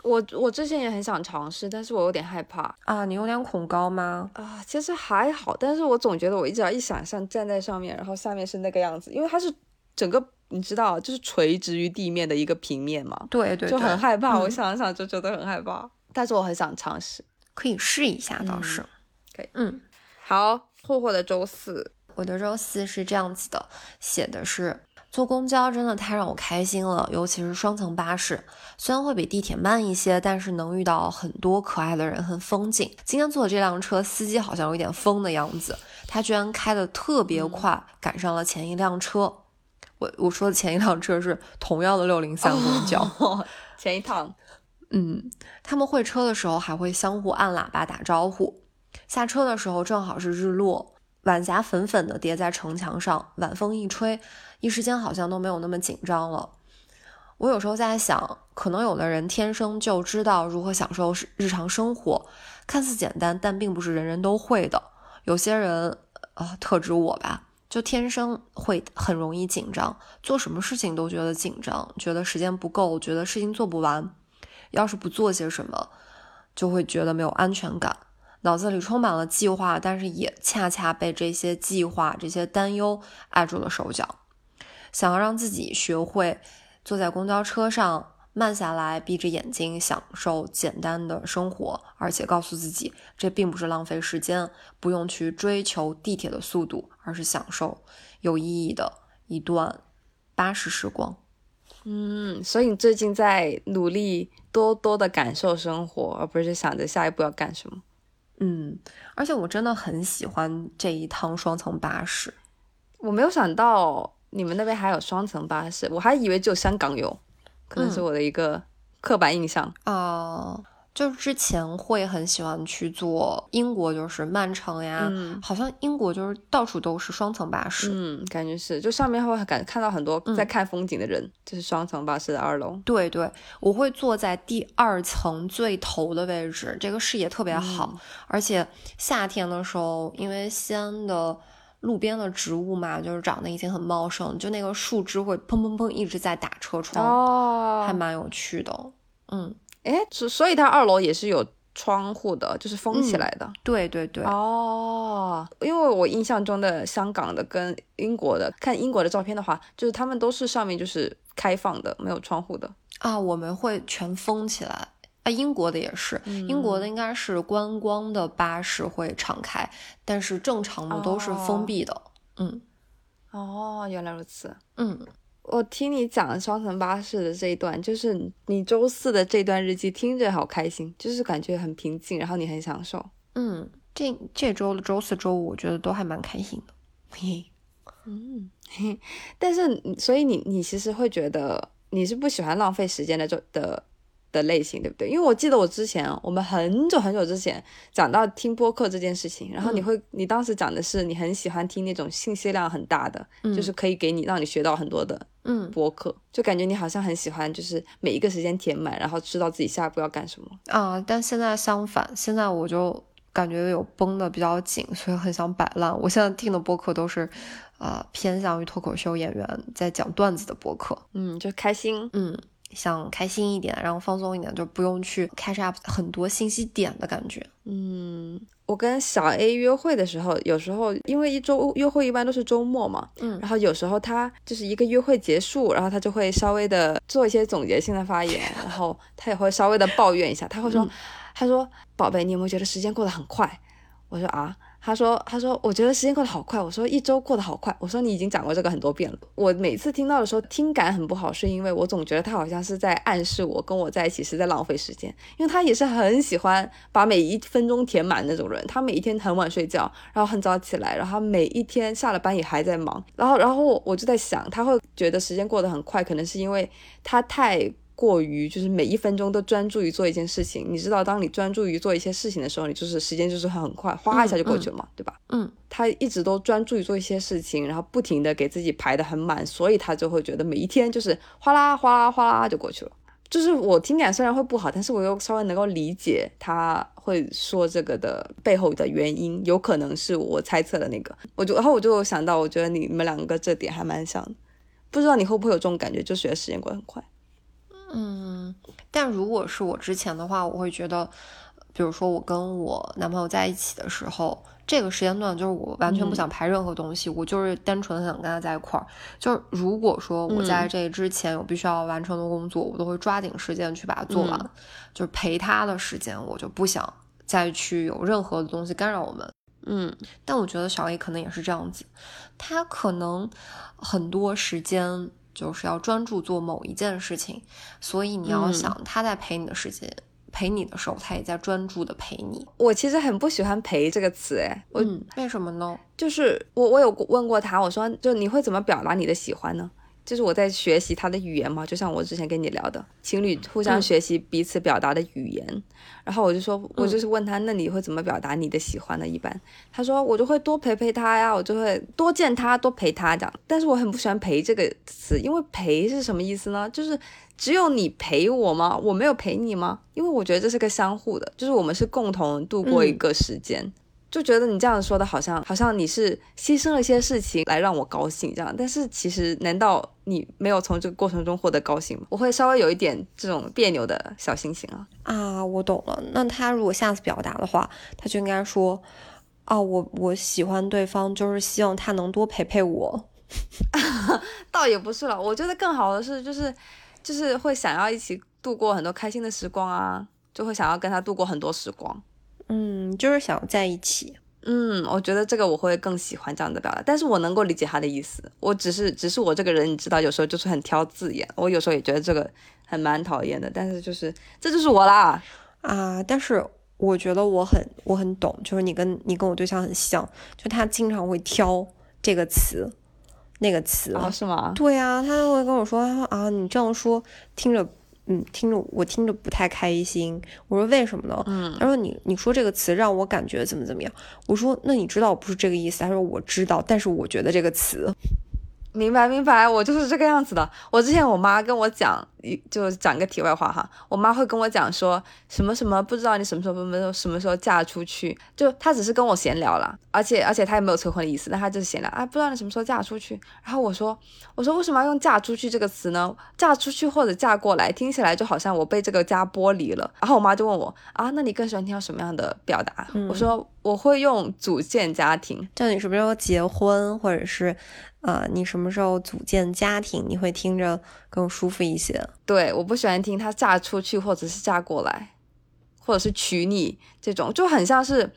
我我之前也很想尝试，但是我有点害怕啊。你有点恐高吗？啊，其实还好，但是我总觉得我一只要一想象站在上面，然后下面是那个样子，因为它是整个你知道，就是垂直于地面的一个平面嘛。对对，就很害怕。我想想就觉得很害怕，但是我很想尝试，可以试一下，倒是可以。嗯，好。霍霍的周四，我的周四是这样子的，写的是坐公交真的太让我开心了，尤其是双层巴士，虽然会比地铁慢一些，但是能遇到很多可爱的人和风景。今天坐的这辆车，司机好像有一点疯的样子，他居然开的特别快，赶上了前一辆车。我我说的前一辆车是同样的六零三公交，前一趟。嗯，他们会车的时候还会相互按喇叭打招呼。下车的时候正好是日落，晚霞粉粉的叠在城墙上，晚风一吹，一时间好像都没有那么紧张了。我有时候在想，可能有的人天生就知道如何享受日常生活，看似简单，但并不是人人都会的。有些人，呃，特指我吧，就天生会很容易紧张，做什么事情都觉得紧张，觉得时间不够，觉得事情做不完，要是不做些什么，就会觉得没有安全感。脑子里充满了计划，但是也恰恰被这些计划、这些担忧碍住了手脚。想要让自己学会坐在公交车上慢下来，闭着眼睛享受简单的生活，而且告诉自己这并不是浪费时间，不用去追求地铁的速度，而是享受有意义的一段巴士时光。嗯，所以你最近在努力多多的感受生活，而不是想着下一步要干什么。嗯，而且我真的很喜欢这一趟双层巴士。我没有想到你们那边还有双层巴士，我还以为只有香港有，可能是我的一个刻板印象。啊。就是之前会很喜欢去坐英国，就是曼城呀，好像英国就是到处都是双层巴士，嗯，感觉是，就上面会感看到很多在看风景的人，就是双层巴士的二楼。对对，我会坐在第二层最头的位置，这个视野特别好，而且夏天的时候，因为西安的路边的植物嘛，就是长得已经很茂盛，就那个树枝会砰砰砰一直在打车窗，哦，还蛮有趣的，嗯。哎，所所以它二楼也是有窗户的，就是封起来的。对对对。哦，因为我印象中的香港的跟英国的，看英国的照片的话，就是他们都是上面就是开放的，没有窗户的。啊，我们会全封起来。啊，英国的也是，英国的应该是观光的巴士会敞开，但是正常的都是封闭的。嗯。哦，原来如此。嗯。我听你讲双层巴士的这一段，就是你周四的这段日记，听着好开心，就是感觉很平静，然后你很享受。嗯，这这周的周四周五，我觉得都还蛮开心的。嘿，嗯，嘿，但是所以你你其实会觉得你是不喜欢浪费时间的就的。的类型对不对？因为我记得我之前，我们很久很久之前讲到听播客这件事情，然后你会，你当时讲的是你很喜欢听那种信息量很大的，就是可以给你让你学到很多的，嗯，播客，就感觉你好像很喜欢，就是每一个时间填满，然后知道自己下一步要干什么啊。但现在相反，现在我就感觉有绷的比较紧，所以很想摆烂。我现在听的播客都是，呃，偏向于脱口秀演员在讲段子的播客，嗯，就开心，嗯。想开心一点，然后放松一点，就不用去 catch up 很多信息点的感觉。嗯，我跟小 A 约会的时候，有时候因为一周约会一般都是周末嘛，嗯，然后有时候他就是一个约会结束，然后他就会稍微的做一些总结性的发言，然后他也会稍微的抱怨一下，他会说，他说，宝贝，你有没有觉得时间过得很快？我说啊。他说：“他说，我觉得时间过得好快。”我说：“一周过得好快。”我说：“你已经讲过这个很多遍了。”我每次听到的时候，听感很不好，是因为我总觉得他好像是在暗示我跟我在一起是在浪费时间，因为他也是很喜欢把每一分钟填满那种人。他每一天很晚睡觉，然后很早起来，然后每一天下了班也还在忙。然后，然后我就在想，他会觉得时间过得很快，可能是因为他太。过于就是每一分钟都专注于做一件事情，你知道，当你专注于做一些事情的时候，你就是时间就是很快，哗一下就过去了嘛，对吧？嗯，他一直都专注于做一些事情，然后不停的给自己排的很满，所以他就会觉得每一天就是哗啦哗啦哗啦就过去了。就是我听感虽然会不好，但是我又稍微能够理解他会说这个的背后的原因，有可能是我猜测的那个。我就然后我就想到，我觉得你们两个这点还蛮像的，不知道你会不会有这种感觉，就觉得时间过得很快。嗯，但如果是我之前的话，我会觉得，比如说我跟我男朋友在一起的时候，这个时间段就是我完全不想排任何东西，我就是单纯的想跟他在一块儿。就是如果说我在这之前有必须要完成的工作，我都会抓紧时间去把它做完。就是陪他的时间，我就不想再去有任何的东西干扰我们。嗯，但我觉得小 A 可能也是这样子，他可能很多时间。就是要专注做某一件事情，所以你要想他在陪你的时间，陪你的时候，他也在专注的陪你。我其实很不喜欢“陪”这个词，哎，嗯，为什么呢？就是我我有问过他，我说就你会怎么表达你的喜欢呢？就是我在学习他的语言嘛，就像我之前跟你聊的，情侣互相学习彼此表达的语言。然后我就说，我就是问他，那你会怎么表达你的喜欢呢？一般他说我就会多陪陪他呀，我就会多见他，多陪他这样。但是我很不喜欢“陪”这个词，因为“陪”是什么意思呢？就是只有你陪我吗？我没有陪你吗？因为我觉得这是个相互的，就是我们是共同度过一个时间。就觉得你这样说的好像好像你是牺牲了一些事情来让我高兴这样，但是其实难道你没有从这个过程中获得高兴吗？我会稍微有一点这种别扭的小心情啊啊，我懂了。那他如果下次表达的话，他就应该说啊，我我喜欢对方，就是希望他能多陪陪我。倒也不是了，我觉得更好的是就是就是会想要一起度过很多开心的时光啊，就会想要跟他度过很多时光。嗯，就是想在一起。嗯，我觉得这个我会更喜欢这样的表达，但是我能够理解他的意思。我只是，只是我这个人，你知道，有时候就是很挑字眼。我有时候也觉得这个很蛮讨厌的，但是就是这就是我啦啊！但是我觉得我很我很懂，就是你跟你跟我对象很像，就他经常会挑这个词那个词啊？是吗？对啊，他会跟我说，他说啊，你这样说听着嗯，听着我听着不太开心。我说为什么呢？嗯，他说你你说这个词让我感觉怎么怎么样。我说那你知道我不是这个意思。他说我知道，但是我觉得这个词。明白明白，我就是这个样子的。我之前我妈跟我讲，就讲个题外话哈。我妈会跟我讲说什么什么，不知道你什么时候什么什么时候嫁出去，就她只是跟我闲聊了，而且而且她也没有催婚的意思，但她就是闲聊啊，不知道你什么时候嫁出去。然后我说我说为什么要用嫁出去这个词呢？嫁出去或者嫁过来，听起来就好像我被这个家剥离了。然后我妈就问我啊，那你更喜欢听到什么样的表达？我说我会用组建家庭，就你是不是要结婚或者是？啊，你什么时候组建家庭，你会听着更舒服一些？对，我不喜欢听他嫁出去，或者是嫁过来，或者是娶你这种，就很像是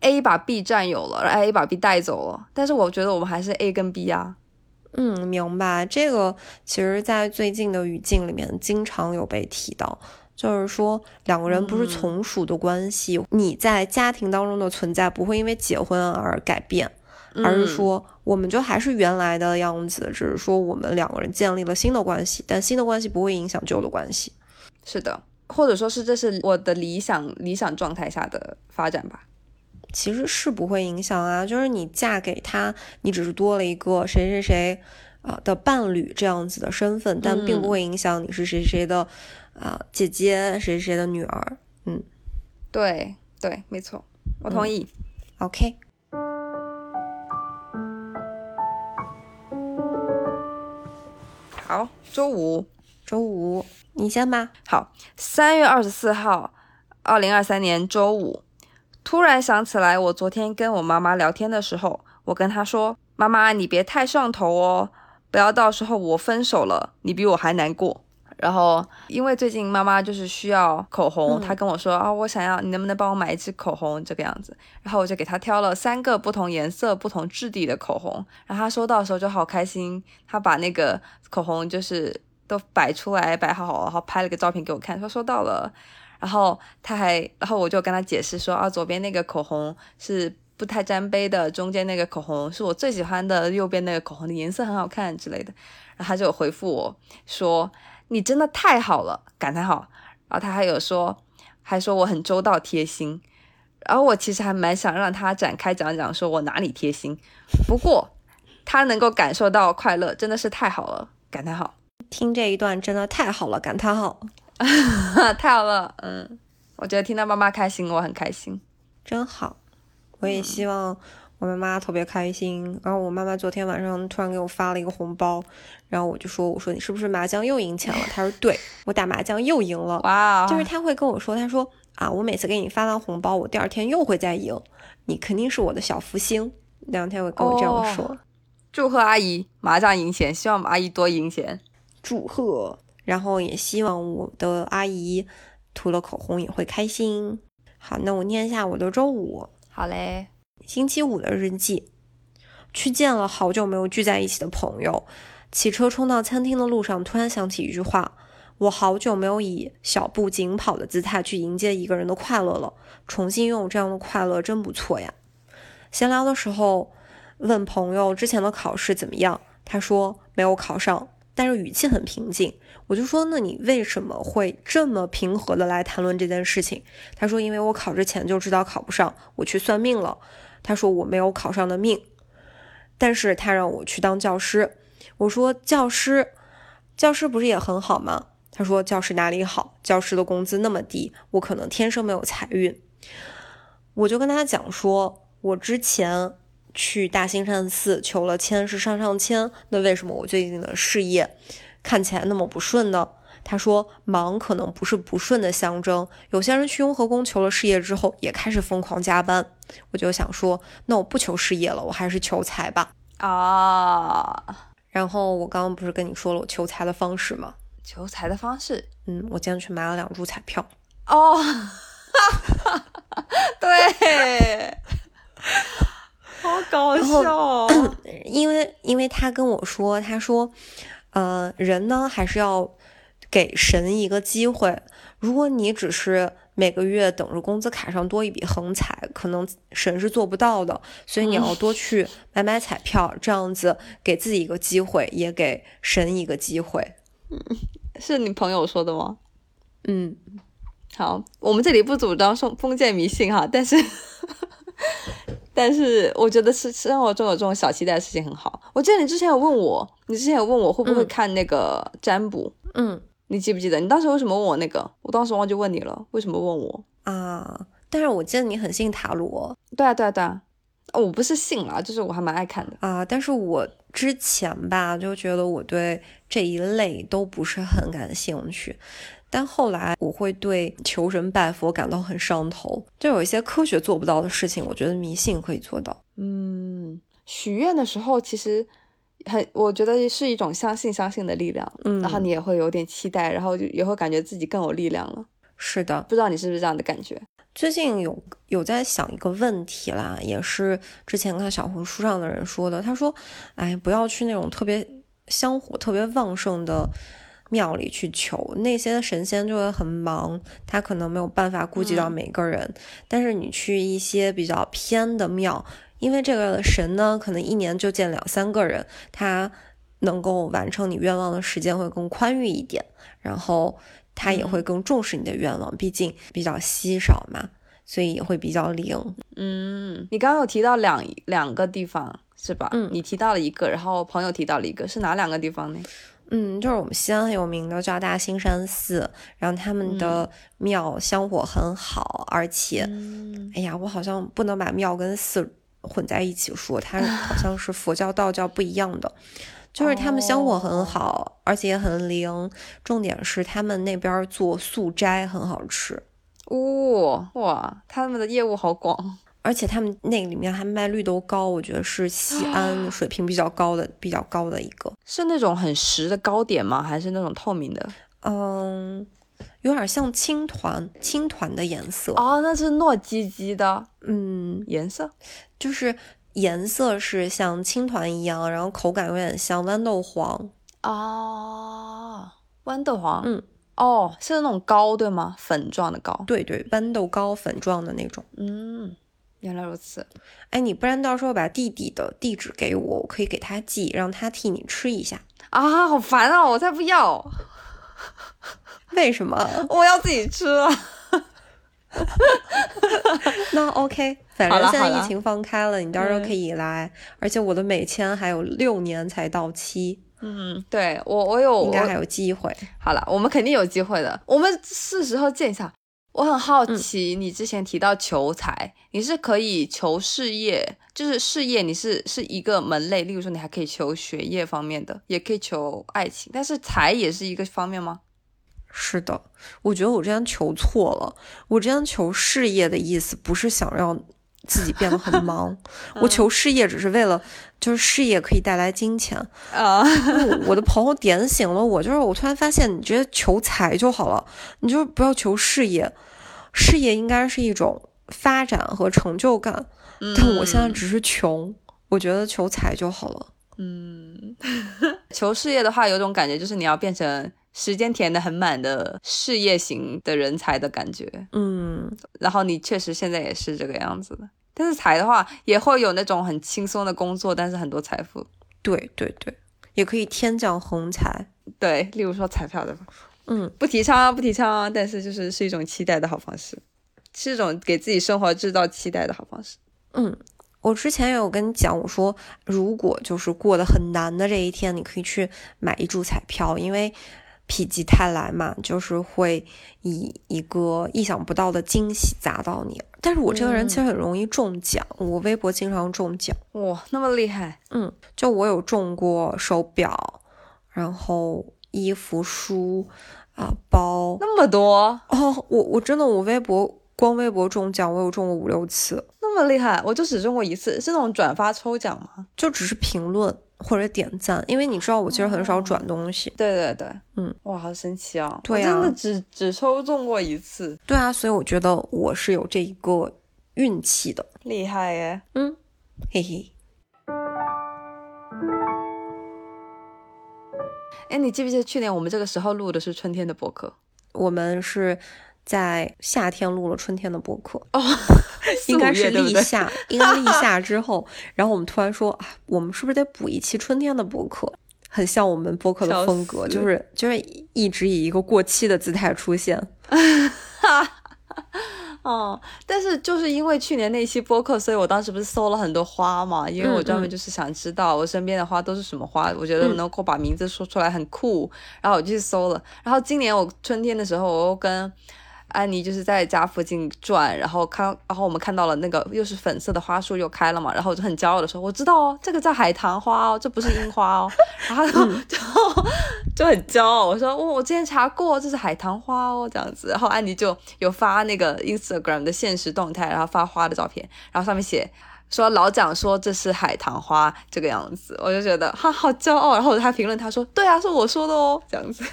A 把 B 占有了，而 A 把 B 带走了。但是我觉得我们还是 A 跟 B 啊。嗯，明白。这个其实，在最近的语境里面，经常有被提到，就是说两个人不是从属的关系，你在家庭当中的存在不会因为结婚而改变。而是说，我们就还是原来的样子，只是说我们两个人建立了新的关系，但新的关系不会影响旧的关系。是的，或者说是这是我的理想理想状态下的发展吧。其实是不会影响啊，就是你嫁给他，你只是多了一个谁谁谁啊的伴侣这样子的身份，但并不会影响你是谁谁的啊姐姐，谁谁的女儿。嗯，对对，没错，我同意。OK。好，周五，周五，你先吧。好，三月二十四号，二零二三年周五，突然想起来，我昨天跟我妈妈聊天的时候，我跟她说：“妈妈，你别太上头哦，不要到时候我分手了，你比我还难过。”然后，因为最近妈妈就是需要口红，她跟我说啊，我想要，你能不能帮我买一支口红这个样子？然后我就给她挑了三个不同颜色、不同质地的口红。然后她收到的时候就好开心，她把那个口红就是都摆出来，摆好好，然后拍了个照片给我看，说收到了。然后她还，然后我就跟她解释说啊，左边那个口红是不太沾杯的，中间那个口红是我最喜欢的，右边那个口红的颜色很好看之类的。然后她就回复我说。你真的太好了，感叹号。然后他还有说，还说我很周到贴心。然后我其实还蛮想让他展开讲讲，说我哪里贴心。不过他能够感受到快乐，真的是太好了，感叹号。听这一段真的太好了，感叹号。太好了，嗯，我觉得听到妈妈开心，我很开心，真好。我也希望。我妈妈特别开心，然后我妈妈昨天晚上突然给我发了一个红包，然后我就说：“我说你是不是麻将又赢钱了？”她说：“对，我打麻将又赢了。”哇！就是她会跟我说：“她说啊，我每次给你发完红包，我第二天又会再赢，你肯定是我的小福星。”两天会跟我这样说。祝贺阿姨麻将赢钱，希望阿姨多赢钱。祝贺，然后也希望我的阿姨涂了口红也会开心。好，那我念一下我的周五。好嘞。星期五的日记，去见了好久没有聚在一起的朋友。骑车冲到餐厅的路上，突然想起一句话：我好久没有以小步紧跑的姿态去迎接一个人的快乐了。重新拥有这样的快乐，真不错呀。闲聊的时候，问朋友之前的考试怎么样，他说没有考上，但是语气很平静。我就说，那你为什么会这么平和的来谈论这件事情？他说，因为我考之前就知道考不上，我去算命了。他说我没有考上的命，但是他让我去当教师。我说教师，教师不是也很好吗？他说教师哪里好？教师的工资那么低，我可能天生没有财运。我就跟他讲说，我之前去大兴善寺求了签是上上签，那为什么我最近的事业看起来那么不顺呢？他说：“忙可能不是不顺的象征。有些人去雍和宫求了事业之后，也开始疯狂加班。我就想说，那我不求事业了，我还是求财吧。啊！然后我刚刚不是跟你说了我求财的方式吗？求财的方式？嗯，我今天去买了两注彩票。哦，对，好搞笑。因为因为他跟我说，他说，呃，人呢还是要。给神一个机会，如果你只是每个月等着工资卡上多一笔横财，可能神是做不到的。所以你要多去买买彩票，这样子给自己一个机会，也给神一个机会。嗯 是你朋友说的吗？嗯，好，我们这里不主张封封建迷信哈，但是 但是我觉得是生活中有这种小期待的事情很好。我记得你之前有问我，你之前有问我会不会看那个占卜，嗯，你记不记得？你当时为什么问我那个？我当时忘记问你了，为什么问我啊？但是我记得你很信塔罗，对啊对啊对啊，我不是信啦，就是我还蛮爱看的啊。但是我之前吧就觉得我对这一类都不是很感兴趣。但后来我会对求神拜佛感到很上头，就有一些科学做不到的事情，我觉得迷信可以做到。嗯，许愿的时候其实很，我觉得是一种相信相信的力量。嗯，然后你也会有点期待，然后就也会感觉自己更有力量了。是的，不知道你是不是这样的感觉？最近有有在想一个问题啦，也是之前看小红书上的人说的，他说：“哎，不要去那种特别香火特别旺盛的。”庙里去求那些神仙就会很忙，他可能没有办法顾及到每个人。但是你去一些比较偏的庙，因为这个神呢，可能一年就见两三个人，他能够完成你愿望的时间会更宽裕一点，然后他也会更重视你的愿望，毕竟比较稀少嘛，所以也会比较灵。嗯，你刚刚有提到两两个地方是吧？嗯，你提到了一个，然后朋友提到了一个，是哪两个地方呢？嗯，就是我们西安很有名的叫大兴山寺，然后他们的庙香火很好，而且，哎呀，我好像不能把庙跟寺混在一起说，它好像是佛教、道教不一样的，就是他们香火很好，而且也很灵，重点是他们那边做素斋很好吃，哇哇，他们的业务好广。而且他们那里面还卖绿豆糕，我觉得是西安水平比较高的、比较高的一个。是那种很实的糕点吗？还是那种透明的？嗯，有点像青团，青团的颜色。哦，那是糯叽叽的。嗯，颜色就是颜色是像青团一样，然后口感有点像豌豆黄。哦，豌豆黄。嗯，哦，是那种糕对吗？粉状的糕。对对，豌豆糕粉状的那种。嗯。原来如此，哎，你不然到时候把弟弟的地址给我，我可以给他寄，让他替你吃一下啊！好烦啊，我才不要！为什么？我要自己吃啊。那 OK，反正现在疫情放开了，你到时候可以来，而且我的美签还有六年才到期。嗯，对我我有应该还有机会。好了，我们肯定有机会的，我们是时候见一下。我很好奇，你之前提到求财，你是可以求事业，就是事业，你是是一个门类。例如说，你还可以求学业方面的，也可以求爱情，但是财也是一个方面吗？是的，我觉得我之前求错了。我之前求事业的意思不是想让自己变得很 忙，我求事业只是为了就是事业可以带来金钱啊。我的朋友点醒了我，就是我突然发现，你直接求财就好了，你就不要求事业。事业应该是一种发展和成就感，但我现在只是穷，我觉得求财就好了。嗯，求事业的话，有种感觉就是你要变成时间填的很满的事业型的人才的感觉。嗯，然后你确实现在也是这个样子的。但是财的话，也会有那种很轻松的工作，但是很多财富。对对对，也可以天降横财。对，例如说彩票的。嗯，不提倡啊，不提倡啊，但是就是是一种期待的好方式，是一种给自己生活制造期待的好方式。嗯，我之前有跟你讲，我说如果就是过得很难的这一天，你可以去买一注彩票，因为否极泰来嘛，就是会以一个意想不到的惊喜砸到你。但是我这个人其实很容易中奖，我微博经常中奖。哇，那么厉害！嗯，就我有中过手表，然后。衣服、书啊，包那么多哦！我我真的我微博光微博中奖，我有中过五六次，那么厉害！我就只中过一次，是那种转发抽奖吗？就只是评论或者点赞，因为你知道我其实很少转东西。对对对，嗯，哇，好神奇啊！对呀，真的只只抽中过一次。对啊，所以我觉得我是有这一个运气的，厉害耶！嗯，嘿嘿。哎，你记不记得去年我们这个时候录的是春天的博客？我们是在夏天录了春天的播客哦，应该是立夏，应该立夏之后，然后我们突然说啊，我们是不是得补一期春天的播客？很像我们播客的风格，就是就是一直以一个过期的姿态出现。哦，但是就是因为去年那期播客，所以我当时不是搜了很多花嘛，因为我专门就是想知道我身边的花都是什么花，我觉得能够把名字说出来很酷，然后我就去搜了。然后今年我春天的时候，我又跟。安妮就是在家附近转，然后看，然后我们看到了那个又是粉色的花束又开了嘛，然后我就很骄傲的说：“我知道哦，这个叫海棠花哦，这不是樱花哦。”然后 就就很骄傲，我说：“我我之前查过，这是海棠花哦，这样子。”然后安妮就有发那个 Instagram 的现实动态，然后发花的照片，然后上面写说老蒋说这是海棠花这个样子，我就觉得哈好骄傲。然后我还评论他说：“对啊，是我说的哦，这样子。”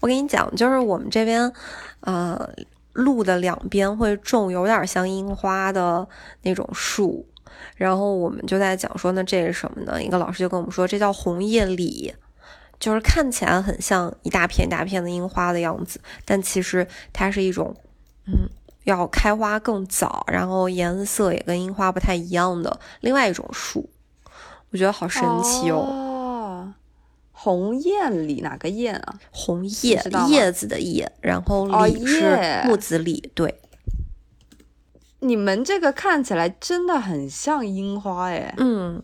我跟你讲，就是我们这边，呃。路的两边会种有点像樱花的那种树，然后我们就在讲说，那这是什么呢？一个老师就跟我们说，这叫红叶李，就是看起来很像一大片一大片的樱花的样子，但其实它是一种，嗯，要开花更早，然后颜色也跟樱花不太一样的另外一种树，我觉得好神奇哦。红艳里哪个艳啊？红叶叶子的叶，然后李是木子李。对，你们这个看起来真的很像樱花哎。嗯，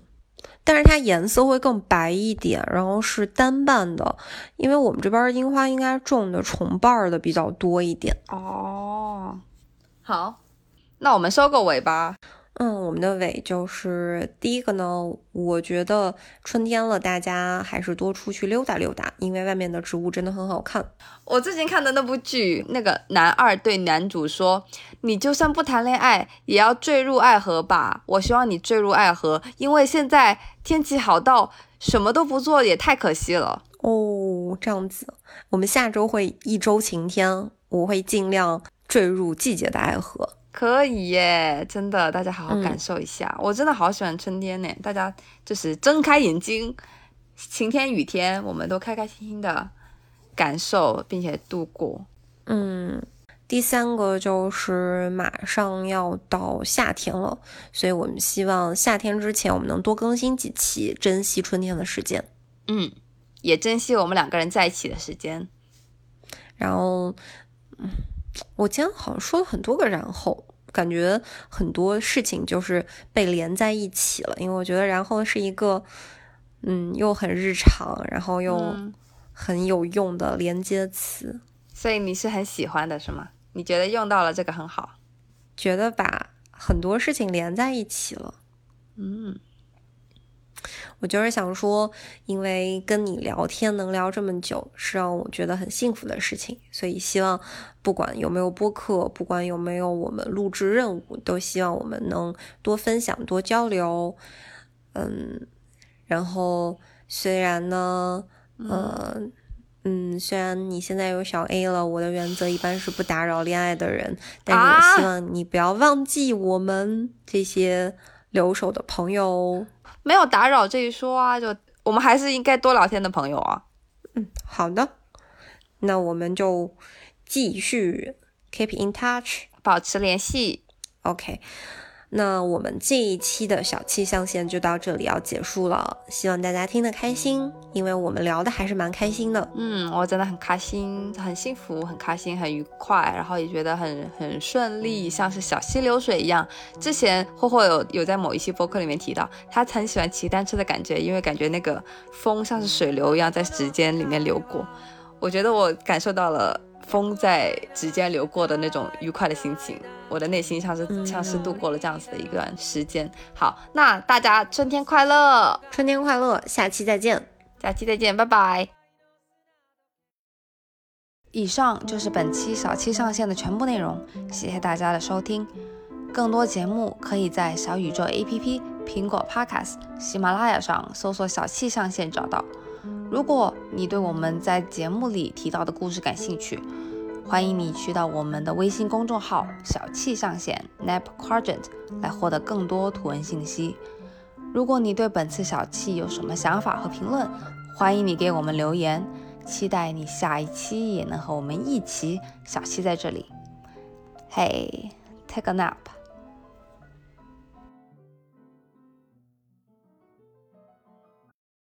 但是它颜色会更白一点，然后是单瓣的，因为我们这边樱花应该种的重瓣的比较多一点。哦，好，那我们收个尾吧。嗯，我们的尾就是第一个呢。我觉得春天了，大家还是多出去溜达溜达，因为外面的植物真的很好看。我最近看的那部剧，那个男二对男主说：“你就算不谈恋爱，也要坠入爱河吧。”我希望你坠入爱河，因为现在天气好到什么都不做也太可惜了。哦，这样子，我们下周会一周晴天，我会尽量坠入季节的爱河。可以耶，真的，大家好好感受一下。我真的好喜欢春天呢，大家就是睁开眼睛，晴天雨天，我们都开开心心的感受并且度过。嗯，第三个就是马上要到夏天了，所以我们希望夏天之前我们能多更新几期，珍惜春天的时间。嗯，也珍惜我们两个人在一起的时间。然后，嗯。我今天好像说了很多个然后，感觉很多事情就是被连在一起了。因为我觉得然后是一个，嗯，又很日常，然后又很有用的连接词。所以你是很喜欢的是吗？你觉得用到了这个很好？觉得把很多事情连在一起了。嗯。我就是想说，因为跟你聊天能聊这么久，是让我觉得很幸福的事情。所以希望，不管有没有播客，不管有没有我们录制任务，都希望我们能多分享、多交流。嗯，然后虽然呢，呃，嗯，虽然你现在有小 A 了，我的原则一般是不打扰恋爱的人，但是我希望你不要忘记我们这些留守的朋友。没有打扰这一说啊，就我们还是应该多聊天的朋友啊。嗯，好的，那我们就继续 keep in touch，保持联系。OK。那我们这一期的小气象线就到这里要结束了，希望大家听得开心，因为我们聊的还是蛮开心的。嗯，我真的很开心，很幸福，很开心，很愉快，然后也觉得很很顺利，像是小溪流水一样。之前霍霍有有在某一期播客里面提到，他很喜欢骑单车的感觉，因为感觉那个风像是水流一样在指尖里面流过。我觉得我感受到了。风在指尖流过的那种愉快的心情，我的内心像是像是度过了这样子的一段时间。好，那大家春天快乐，春天快乐，下期再见，下期再见，拜拜。以上就是本期小七上线的全部内容，谢谢大家的收听。更多节目可以在小宇宙 APP、苹果 Podcast、喜马拉雅上搜索“小七上线”找到。如果你对我们在节目里提到的故事感兴趣，欢迎你去到我们的微信公众号“小气象线 Nap Quadrant” 来获得更多图文信息。如果你对本次小气有什么想法和评论，欢迎你给我们留言。期待你下一期也能和我们一起小气在这里。Hey，take a nap。